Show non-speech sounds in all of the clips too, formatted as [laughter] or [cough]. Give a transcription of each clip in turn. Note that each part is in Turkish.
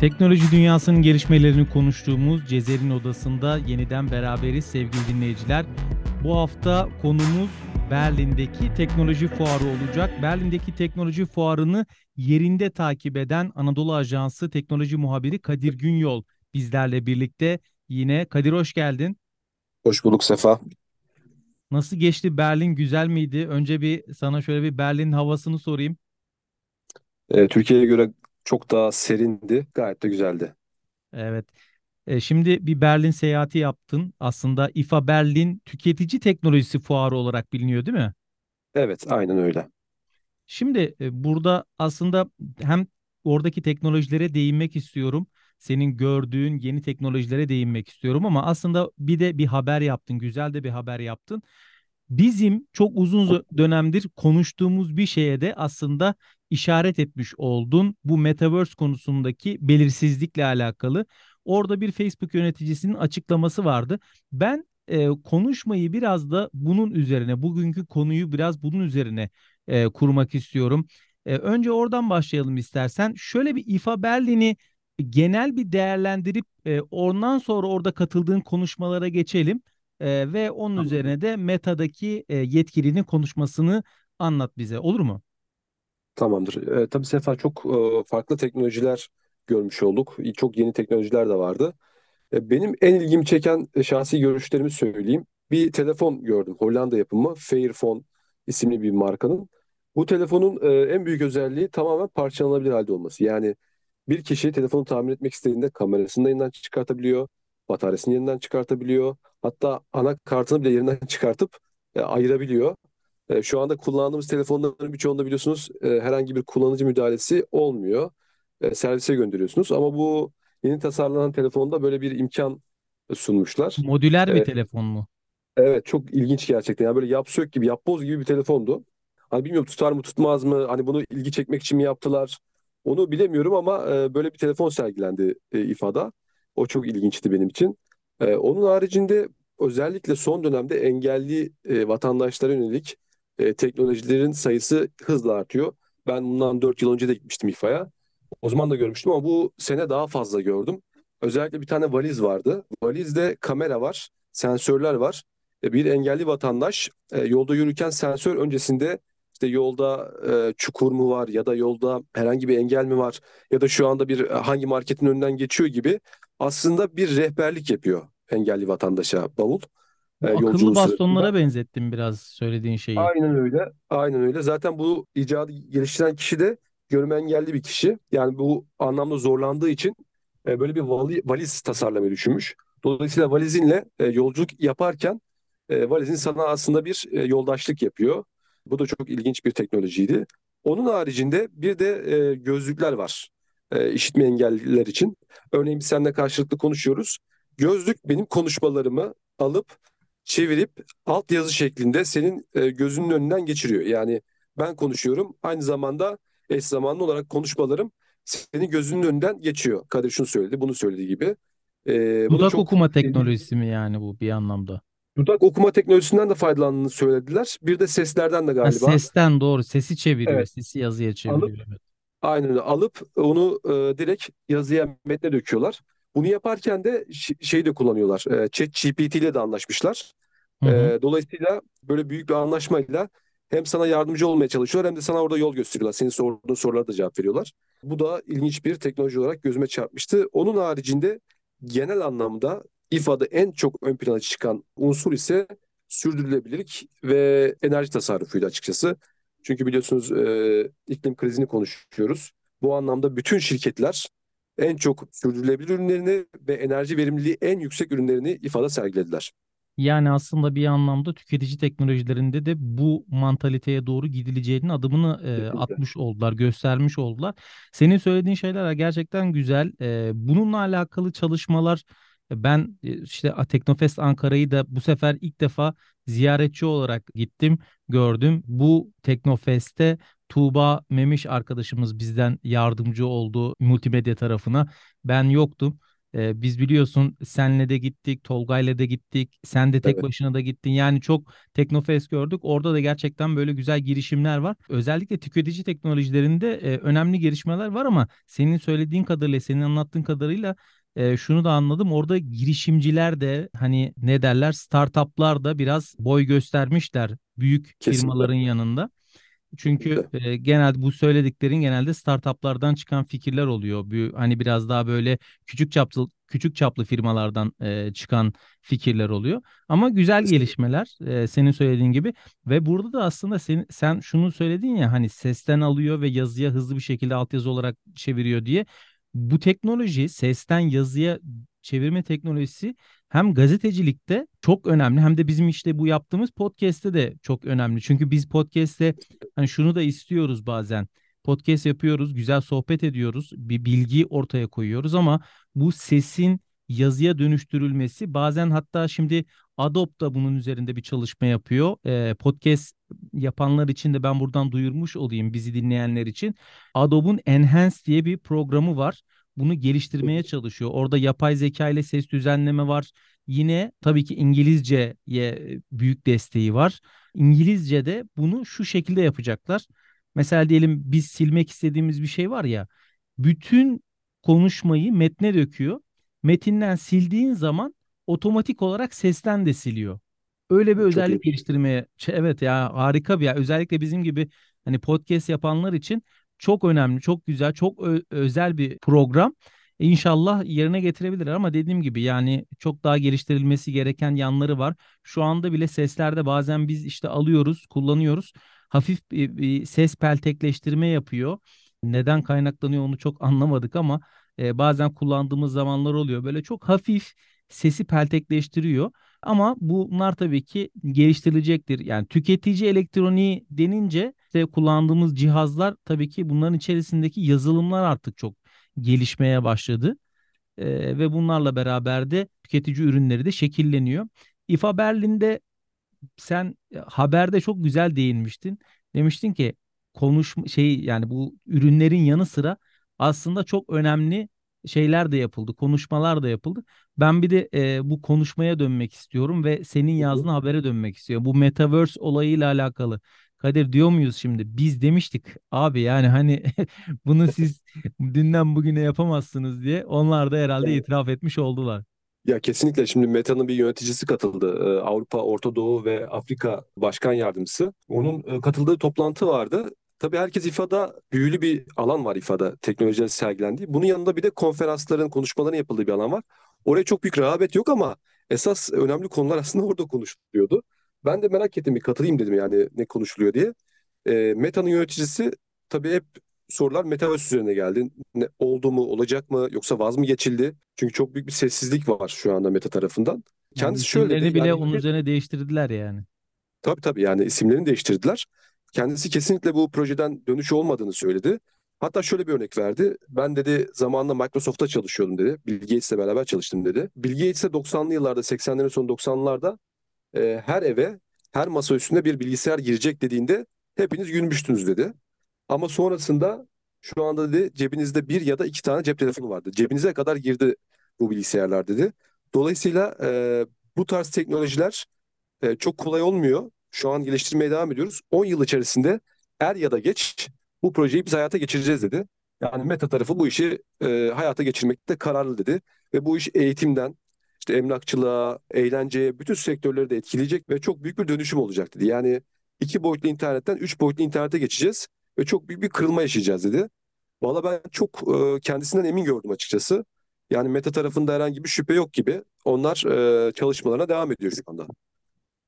Teknoloji dünyasının gelişmelerini konuştuğumuz Cezer'in odasında yeniden beraberiz sevgili dinleyiciler. Bu hafta konumuz Berlin'deki teknoloji fuarı olacak. Berlin'deki teknoloji fuarını yerinde takip eden Anadolu Ajansı teknoloji muhabiri Kadir Günyol bizlerle birlikte. Yine Kadir hoş geldin. Hoş bulduk Sefa. Nasıl geçti Berlin? Güzel miydi? Önce bir sana şöyle bir Berlin havasını sorayım. Ee, Türkiye'ye göre çok daha serindi. Gayet de güzeldi. Evet. E, şimdi bir Berlin seyahati yaptın. Aslında IFA Berlin tüketici teknolojisi fuarı olarak biliniyor, değil mi? Evet, aynen öyle. Şimdi e, burada aslında hem oradaki teknolojilere değinmek istiyorum. Senin gördüğün yeni teknolojilere değinmek istiyorum ama aslında bir de bir haber yaptın. Güzel de bir haber yaptın. Bizim çok uzun dönemdir konuştuğumuz bir şeye de aslında işaret etmiş oldun. Bu metaverse konusundaki belirsizlikle alakalı. Orada bir Facebook yöneticisinin açıklaması vardı. Ben e, konuşmayı biraz da bunun üzerine, bugünkü konuyu biraz bunun üzerine e, kurmak istiyorum. E, önce oradan başlayalım istersen. Şöyle bir İFA Berlin'i genel bir değerlendirip e, ondan sonra orada katıldığın konuşmalara geçelim. E, ve onun Tamam. üzerine de Meta'daki e, yetkilinin konuşmasını anlat bize. Olur mu? Tamamdır. Ee, tabii Sefa çok e, farklı teknolojiler görmüş olduk. Çok yeni teknolojiler de vardı. E, benim en ilgimi çeken e, şahsi görüşlerimi söyleyeyim. Bir telefon gördüm. Hollanda yapımı Fairphone isimli bir markanın. Bu telefonun e, en büyük özelliği tamamen parçalanabilir halde olması. Yani bir kişi telefonu tamir etmek istediğinde kamerasını da yeniden çıkartabiliyor, bataryasını yeniden çıkartabiliyor. Hatta anakartını bile yerinden çıkartıp e, ayırabiliyor. E, şu anda kullandığımız telefonların birçoğunda biliyorsunuz e, herhangi bir kullanıcı müdahalesi olmuyor. E, servise gönderiyorsunuz ama bu yeni tasarlanan telefonda böyle bir imkan sunmuşlar. Modüler bir E, telefon mu? evet çok ilginç gerçekten. Yani böyle yapsök gibi, yapboz gibi bir telefondu. Hani bilmiyorum tutar mı tutmaz mı? Hani bunu ilgi çekmek için mi yaptılar? Onu bilemiyorum ama e, böyle bir telefon sergilendi e, İFA'da. O çok ilginçti benim için. E, onun haricinde özellikle son dönemde engelli e, vatandaşlara yönelik e, teknolojilerin sayısı hızla artıyor. Ben bundan 4 yıl önce de gitmiştim İFA'ya. O zaman da görmüştüm ama bu sene daha fazla gördüm. Özellikle bir tane valiz vardı. Valizde kamera var, sensörler var. E, bir engelli vatandaş e, yolda yürürken sensör öncesinde işte yolda e, çukur mu var ya da yolda herhangi bir engel mi var ya da şu anda bir hangi marketin önünden geçiyor gibi aslında bir rehberlik yapıyor engelli vatandaşa bavul e, Bu akıllı yolculuğu bastonlara sırasında. benzettim biraz söylediğin şeyi. Aynen öyle. Aynen öyle. Zaten bu icadı geliştiren kişi de görme engelli bir kişi. Yani bu anlamda zorlandığı için e, böyle bir vali- valiz tasarlamayı düşünmüş. Dolayısıyla valizinle e, yolculuk yaparken e, valizin sana aslında bir e, yoldaşlık yapıyor. Bu da çok ilginç bir teknolojiydi. Onun haricinde bir de e, gözlükler var. E, işitme engelliler için. Örneğin biz seninle karşılıklı konuşuyoruz. Gözlük benim konuşmalarımı alıp çevirip alt yazı şeklinde senin e, gözünün önünden geçiriyor. Yani ben konuşuyorum aynı zamanda eş zamanlı olarak konuşmalarım senin gözünün önünden geçiyor. Kadir şunu söyledi, bunu söyledi gibi. E, bu da Dudak çok okuma teknolojisi mi yani bu bir anlamda? Dudak okuma teknolojisinden de faydalandığını söylediler. Bir de seslerden de Ha, galiba. sesten doğru. Sesi çeviriyor. Evet, Sesi yazıya alıp çeviriyor. Evet. Aynen öyle alıp onu e, direkt yazıya metne döküyorlar. Bunu yaparken de ş- şey de kullanıyorlar. E, ChatGPT ile de anlaşmışlar. Hı hı. Ee, dolayısıyla böyle büyük bir anlaşmayla hem sana yardımcı olmaya çalışıyorlar hem de sana orada yol gösteriyorlar. Senin sorduğun sorulara da cevap veriyorlar. Bu da ilginç bir teknoloji olarak gözüme çarpmıştı. Onun haricinde genel anlamda İFA'da en çok ön plana çıkan unsur ise sürdürülebilirlik ve enerji tasarrufuydu açıkçası. Çünkü biliyorsunuz e, iklim krizini konuşuyoruz. Bu anlamda bütün şirketler en çok sürdürülebilir ürünlerini ve enerji verimliliği en yüksek ürünlerini İFA'da sergilediler. Yani aslında bir anlamda tüketici teknolojilerinde de bu mantaliteye doğru gidileceğinin adımını e, atmış oldular, göstermiş oldular. Senin söylediğin şeyler gerçekten güzel. E, bununla alakalı çalışmalar ben e, işte Teknofest Ankara'yı da bu sefer ilk defa ziyaretçi olarak gittim, gördüm. Bu Teknofest'te Tuğba Memiş arkadaşımız bizden yardımcı oldu multimedya tarafına. Ben yoktum. Ee, biz biliyorsun senle de gittik, Tolga'yla da gittik, sen de tek Evet, başına da gittin. Yani çok Teknofest gördük. Orada da gerçekten böyle güzel girişimler var. Özellikle tüketici teknolojilerinde e, önemli gelişmeler var ama senin söylediğin kadarıyla, senin anlattığın kadarıyla e, şunu da anladım. Orada girişimciler de hani ne derler, startuplar da biraz boy göstermişler büyük kesinlikle. firmaların yanında. Çünkü e, genelde bu söylediklerin genelde startuplardan çıkan fikirler oluyor. Bu hani biraz daha böyle küçük çaplı küçük çaplı firmalardan e, çıkan fikirler oluyor. Ama güzel gelişmeler e, senin söylediğin gibi ve burada da aslında sen, sen şunu söyledin ya hani sesten alıyor ve yazıya hızlı bir şekilde altyazı olarak çeviriyor diye. Bu teknoloji sesten yazıya çevirme teknolojisi hem gazetecilikte çok önemli hem de bizim işte bu yaptığımız podcast'te de çok önemli. Çünkü biz podcast'te hani şunu da istiyoruz bazen. Podcast yapıyoruz, güzel sohbet ediyoruz, bir bilgi ortaya koyuyoruz ama bu sesin yazıya dönüştürülmesi bazen hatta şimdi Adobe da bunun üzerinde bir çalışma yapıyor. Ee, podcast yapanlar için de ben buradan duyurmuş olayım bizi dinleyenler için. Adobe'un Enhance diye bir programı var bunu geliştirmeye çalışıyor. Orada yapay zeka ile ses düzenleme var. Yine tabii ki İngilizceye büyük desteği var. İngilizce'de bunu şu şekilde yapacaklar. Mesela diyelim biz silmek istediğimiz bir şey var ya, bütün konuşmayı metne döküyor. Metinden sildiğin zaman otomatik olarak sesten de siliyor. Öyle bir Çok özellik iyi. geliştirmeye, evet ya harika bir ya. Özellikle bizim gibi hani podcast yapanlar için çok önemli, çok güzel, çok ö- özel bir program. İnşallah yerine getirebilirler ama dediğim gibi yani çok daha geliştirilmesi gereken yanları var. Şu anda bile seslerde bazen biz işte alıyoruz, kullanıyoruz. Hafif bir, bir ses peltekleştirme yapıyor. Neden kaynaklanıyor onu çok anlamadık ama e, bazen kullandığımız zamanlar oluyor. Böyle çok hafif sesi peltekleştiriyor. Ama bunlar tabii ki geliştirilecektir. Yani tüketici elektroniği denince işte kullandığımız cihazlar tabii ki bunların içerisindeki yazılımlar artık çok gelişmeye başladı. Ee, ve bunlarla beraber de tüketici ürünleri de şekilleniyor. İFA Berlin'de sen e, haberde çok güzel değinmiştin. Demiştin ki konuşma şey yani bu ürünlerin yanı sıra aslında çok önemli şeyler de yapıldı, konuşmalar da yapıldı. Ben bir de e, bu konuşmaya dönmek istiyorum ve senin yazdığın habere dönmek istiyorum. Bu Metaverse olayıyla alakalı. Kadir diyor muyuz şimdi? Biz demiştik abi yani hani [laughs] bunu siz dünden bugüne yapamazsınız diye. Onlar da herhalde itiraf etmiş oldular. Ya kesinlikle şimdi Meta'nın bir yöneticisi katıldı. Ee, Avrupa, Orta Doğu ve Afrika Başkan Yardımcısı. Onun e, katıldığı toplantı vardı. Tabii herkes İFA'da büyülü bir alan var İFA'da teknolojilerin sergilendiği. Bunun yanında bir de konferansların, konuşmaların yapıldığı bir alan var. Oraya çok büyük rağbet yok ama esas önemli konular aslında orada konuşuluyordu. Ben de merak ettim bir katılayım dedim yani ne konuşuluyor diye. E, Meta'nın yöneticisi tabii hep sorular Metaverse üzerine geldi. Ne, oldu mu, olacak mı yoksa vaz mı geçildi? Çünkü çok büyük bir sessizlik var şu anda Meta tarafından. Yani Kendisi şöyle isimlerini dedi bile yani onun üzerine değiştirdiler yani. tabii tabii yani isimlerini değiştirdiler. Kendisi kesinlikle bu projeden dönüş olmadığını söyledi. Hatta şöyle bir örnek verdi. Ben dedi zamanında Microsoft'ta çalışıyordum dedi. Bill Gates'le beraber çalıştım dedi. Bill Gates'e 90'lı yıllarda, 80'lerin sonu 90'larda e, her eve, her masa üstünde bir bilgisayar girecek dediğinde hepiniz gülmüştünüz dedi. Ama sonrasında şu anda dedi cebinizde bir ya da iki tane cep telefonu vardı. Cebinize kadar girdi bu bilgisayarlar dedi. Dolayısıyla e, bu tarz teknolojiler e, çok kolay olmuyor. Şu an geliştirmeye devam ediyoruz. 10 yıl içerisinde er ya da geç bu projeyi biz hayata geçireceğiz dedi. Yani Meta tarafı bu işi e, hayata geçirmekte kararlı dedi. Ve bu iş eğitimden, işte emlakçılığa, eğlenceye, bütün sektörleri de etkileyecek ve çok büyük bir dönüşüm olacak dedi. Yani iki boyutlu internetten üç boyutlu internete geçeceğiz ve çok büyük bir kırılma yaşayacağız dedi. Valla ben çok e, kendisinden emin gördüm açıkçası. Yani Meta tarafında herhangi bir şüphe yok gibi. Onlar e, çalışmalarına devam ediyor şu anda.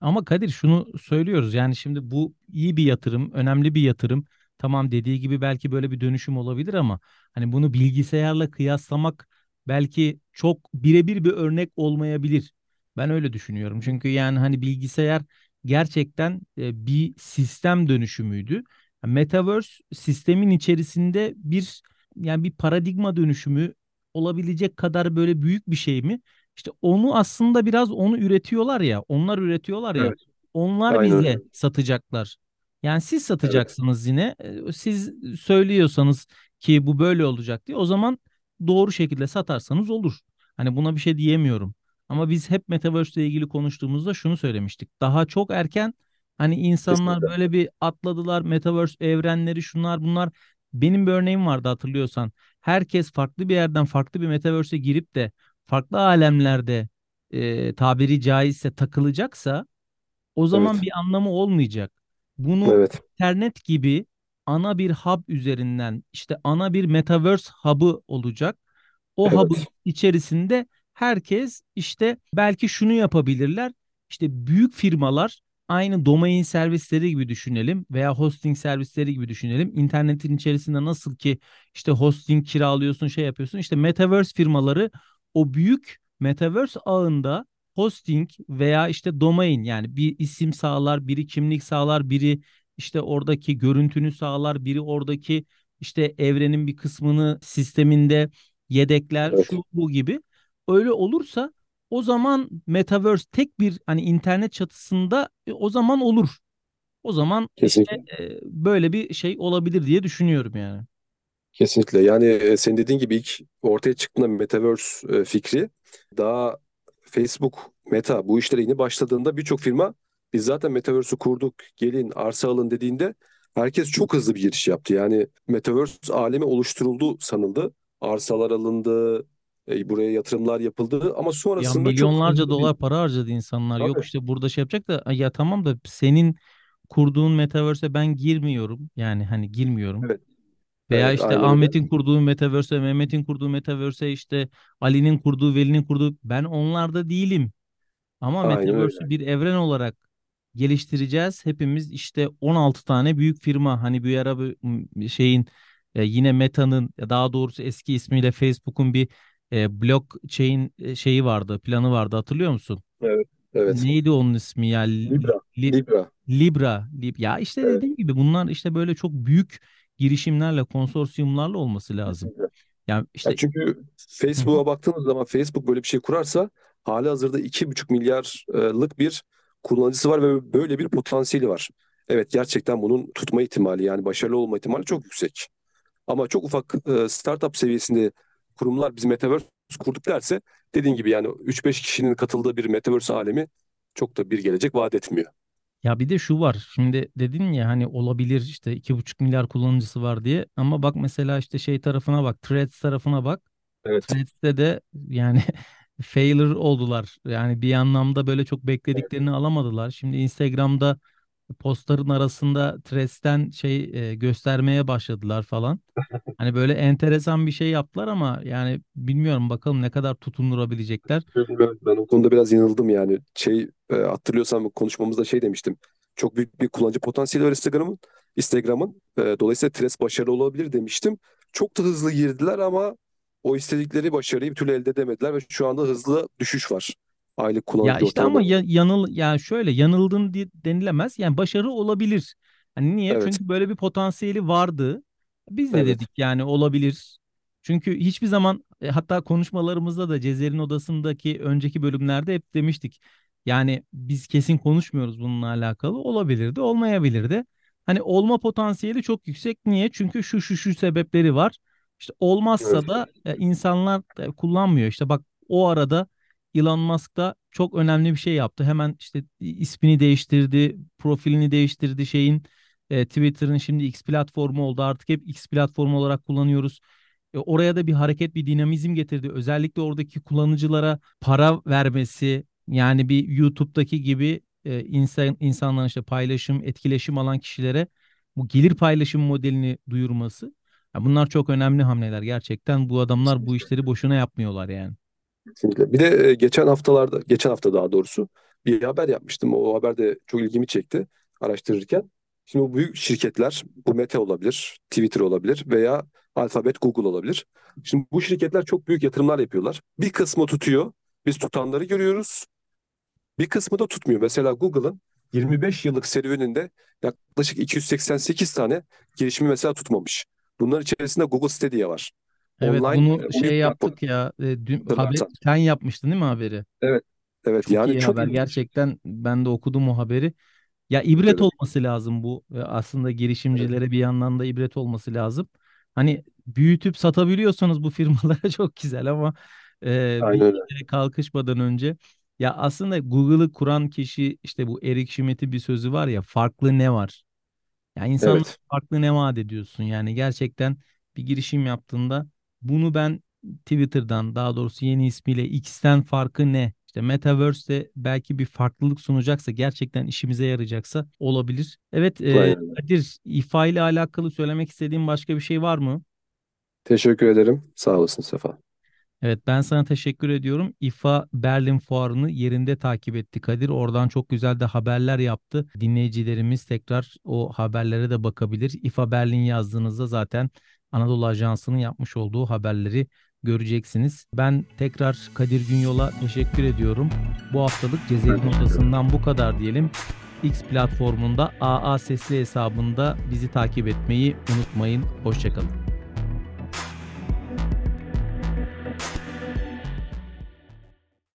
Ama Kadir şunu söylüyoruz yani şimdi bu iyi bir yatırım, önemli bir yatırım. Tamam dediği gibi belki böyle bir dönüşüm olabilir ama hani bunu bilgisayarla kıyaslamak belki çok birebir bir örnek olmayabilir. Ben öyle düşünüyorum. Çünkü yani hani bilgisayar gerçekten e, bir sistem dönüşümüydü. Metaverse sistemin içerisinde bir yani bir paradigma dönüşümü olabilecek kadar böyle büyük bir şey mi? İşte onu aslında biraz onu üretiyorlar ya, onlar üretiyorlar ya, Evet. onlar Aynen bize satacaklar. Yani siz Evet. satacaksınız yine. E, Siz söylüyorsanız ki bu böyle olacak diye o zaman doğru şekilde satarsanız olur. Hani buna bir şey diyemiyorum. Ama biz hep Metaverse ile ilgili konuştuğumuzda şunu söylemiştik. Daha çok erken hani insanlar Kesinlikle. böyle bir atladılar. Metaverse evrenleri şunlar bunlar. Benim bir örneğim vardı hatırlıyorsan. Herkes farklı bir yerden farklı bir Metaverse'e girip de farklı alemlerde e, tabiri caizse takılacaksa o zaman Evet. bir anlamı olmayacak. Bunu Evet. internet gibi ana bir hub üzerinden işte ana bir metaverse hub'ı olacak. O hub'ın Evet. içerisinde herkes işte belki şunu yapabilirler. İşte büyük firmalar aynı domain servisleri gibi düşünelim veya hosting servisleri gibi düşünelim. İnternetin içerisinde nasıl ki işte hosting kiralıyorsun, şey yapıyorsun. İşte metaverse firmaları o büyük metaverse ağında hosting veya işte domain yani bir isim sağlar, biri kimlik sağlar, biri işte oradaki görüntünü sağlar, biri oradaki işte evrenin bir kısmını sisteminde yedekler, Evet. şu bu gibi. Öyle olursa o zaman Metaverse tek bir hani internet çatısında e, o zaman olur. O zaman işte e, böyle bir şey olabilir diye düşünüyorum yani. Kesinlikle. Yani e, senin dediğin gibi ilk ortaya çıktığında Metaverse e, fikri daha Facebook, Meta bu işlere yeni başladığında birçok firma biz zaten Metaverse'ü kurduk, gelin arsa alın dediğinde herkes çok hızlı bir giriş yaptı. Yani Metaverse alemi oluşturuldu sanıldı. Arsalar alındı, e, buraya yatırımlar yapıldı ama Ya sonrasında çok milyonlarca bir dolar para harcadı insanlar. Yok Tabii. işte burada şey yapacak da ya tamam da senin kurduğun Metaverse'e ben girmiyorum. Yani hani girmiyorum. Evet, Veya evet işte aynen öyle. Ahmet'in kurduğu Metaverse'e, Mehmet'in kurduğu Metaverse'e, işte Ali'nin kurduğu, Veli'nin kurduğu ben onlarda değilim. Ama Aynen öyle. Metaverse'ü bir evren olarak geliştireceğiz. Hepimiz işte 16 tane büyük firma hani bir ara şeyin e, yine Meta'nın daha doğrusu eski ismiyle Facebook'un bir e, blockchain e, şeyi vardı, planı vardı hatırlıyor musun? Evet, evet. Neydi onun ismi ya? Li- Libra, Li- Libra. Libra. Lib ya işte Evet, dediğim gibi bunlar işte böyle çok büyük girişimlerle, konsorsiyumlarla olması lazım. Yani Ya işte çünkü Hı hı. Facebook'a baktığınız zaman Facebook böyle bir şey kurarsa hali hazırda iki buçuk milyarlık bir kullanıcısı var ve böyle bir potansiyeli var. Evet gerçekten bunun tutma ihtimali yani başarılı olma ihtimali çok yüksek. Ama çok ufak e, startup seviyesinde kurumlar biz Metaverse kurduk derse dediğin gibi yani üç beş kişinin katıldığı bir Metaverse alemi çok da bir gelecek vaat etmiyor. Ya bir de şu var. Şimdi dedin ya hani olabilir işte iki buçuk milyar kullanıcısı var diye. Ama bak mesela işte şey tarafına bak. Threads tarafına bak. Evet. Threads'te de yani [laughs] failure oldular. Yani bir anlamda böyle çok beklediklerini alamadılar. Şimdi Instagram'da postların arasında Threads'ten şey e, göstermeye başladılar falan. Hani böyle enteresan bir şey yaptılar ama yani bilmiyorum bakalım ne kadar tutundurabilecekler. [laughs] Ben o konuda biraz yanıldım yani. Şey e, hatırlıyorsan konuşmamızda şey demiştim. Çok büyük bir kullanıcı potansiyeli var Instagram'ın. Instagram'ın. E, dolayısıyla Threads başarılı olabilir demiştim. Çok da hızlı girdiler ama o istedikleri başarıyı bir türlü elde edemediler ve şu anda hızlı düşüş var. Aylık Ya kullanıcı işte ama ortalama. ya, yanıl ya şöyle yanıldın denilemez. Yani başarı olabilir. Hani niye? Evet, Çünkü böyle bir potansiyeli vardı. Biz de evet, dedik yani olabilir. Çünkü hiçbir zaman e, hatta konuşmalarımızda da Cezer'in odasındaki önceki bölümlerde hep demiştik. Yani biz kesin konuşmuyoruz bununla alakalı. Olabilirdi, olmayabilirdi. Hani olma potansiyeli çok yüksek. Niye? Çünkü şu şu şu sebepleri var. İşte olmazsa evet. da e, insanlar e, kullanmıyor. İşte bak o arada Elon Musk da çok önemli bir şey yaptı. Hemen işte ismini değiştirdi, profilini değiştirdi şeyin e, Twitter'ın şimdi X platformu oldu. Artık hep X platformu olarak kullanıyoruz. E, oraya da bir hareket, bir dinamizm getirdi. Özellikle oradaki kullanıcılara para vermesi, yani bir YouTube'daki gibi e, insan insanların işte paylaşım, etkileşim alan kişilere bu gelir paylaşım modelini duyurması. Ya bunlar çok önemli hamleler gerçekten. Bu adamlar bu işleri boşuna yapmıyorlar yani. Kesinlikle. Bir de e, geçen haftalarda, geçen hafta daha doğrusu bir haber yapmıştım. O haber de çok ilgimi çekti araştırırken. Şimdi bu büyük şirketler, bu Meta olabilir, Twitter olabilir veya Alphabet, Google olabilir. Şimdi bu şirketler çok büyük yatırımlar yapıyorlar. Bir kısmı tutuyor, biz tutanları görüyoruz. Bir kısmı da tutmuyor. Mesela Google'ın 25 yıllık serüveninde yaklaşık 288 tane girişimi mesela tutmamış. Bunların içerisinde Google Stadia var. Evet Online e, bunu oyun şey yaptık ya e, dün haber Hatırlarsan. sen yapmıştın değil mi haberi? Evet. Evet Çok yani iyi çok haber ilginç. gerçekten ben de okudum o haberi. Ya ibret Evet. olması lazım bu E, aslında Evet. girişimcilere bir yandan da ibret olması lazım. Hani büyütüp satabiliyorsanız bu [laughs] firmalara çok güzel ama Ee, Aynen öyle. bilgilere kalkışmadan önce. Ya aslında Google'ı kuran kişi işte bu Eric Schmidt'in bir sözü var ya farklı ne var? Ya insanlar Evet. farklı ne vaat ediyorsun? Yani gerçekten bir girişim yaptığında bunu ben Twitter'dan daha doğrusu yeni ismiyle X'ten farkı ne? İşte Metaverse'de belki bir farklılık sunacaksa gerçekten işimize yarayacaksa olabilir. Evet e. Kadir İFA ile alakalı söylemek istediğin başka bir şey var mı? Teşekkür ederim. Sağ olasın Sefa. Evet ben sana teşekkür ediyorum. İFA Berlin Fuarı'nı yerinde takip etti Kadir. Oradan çok güzel de haberler yaptı. Dinleyicilerimiz tekrar o haberlere de bakabilir. İFA Berlin yazdığınızda zaten Anadolu Ajansı'nın yapmış olduğu haberleri göreceksiniz. Ben tekrar Kadir Günyol'a teşekkür ediyorum. Bu haftalık ederim. odasından bu kadar diyelim. X platformunda AA Sesli hesabında bizi takip etmeyi unutmayın. Hoşçakalın.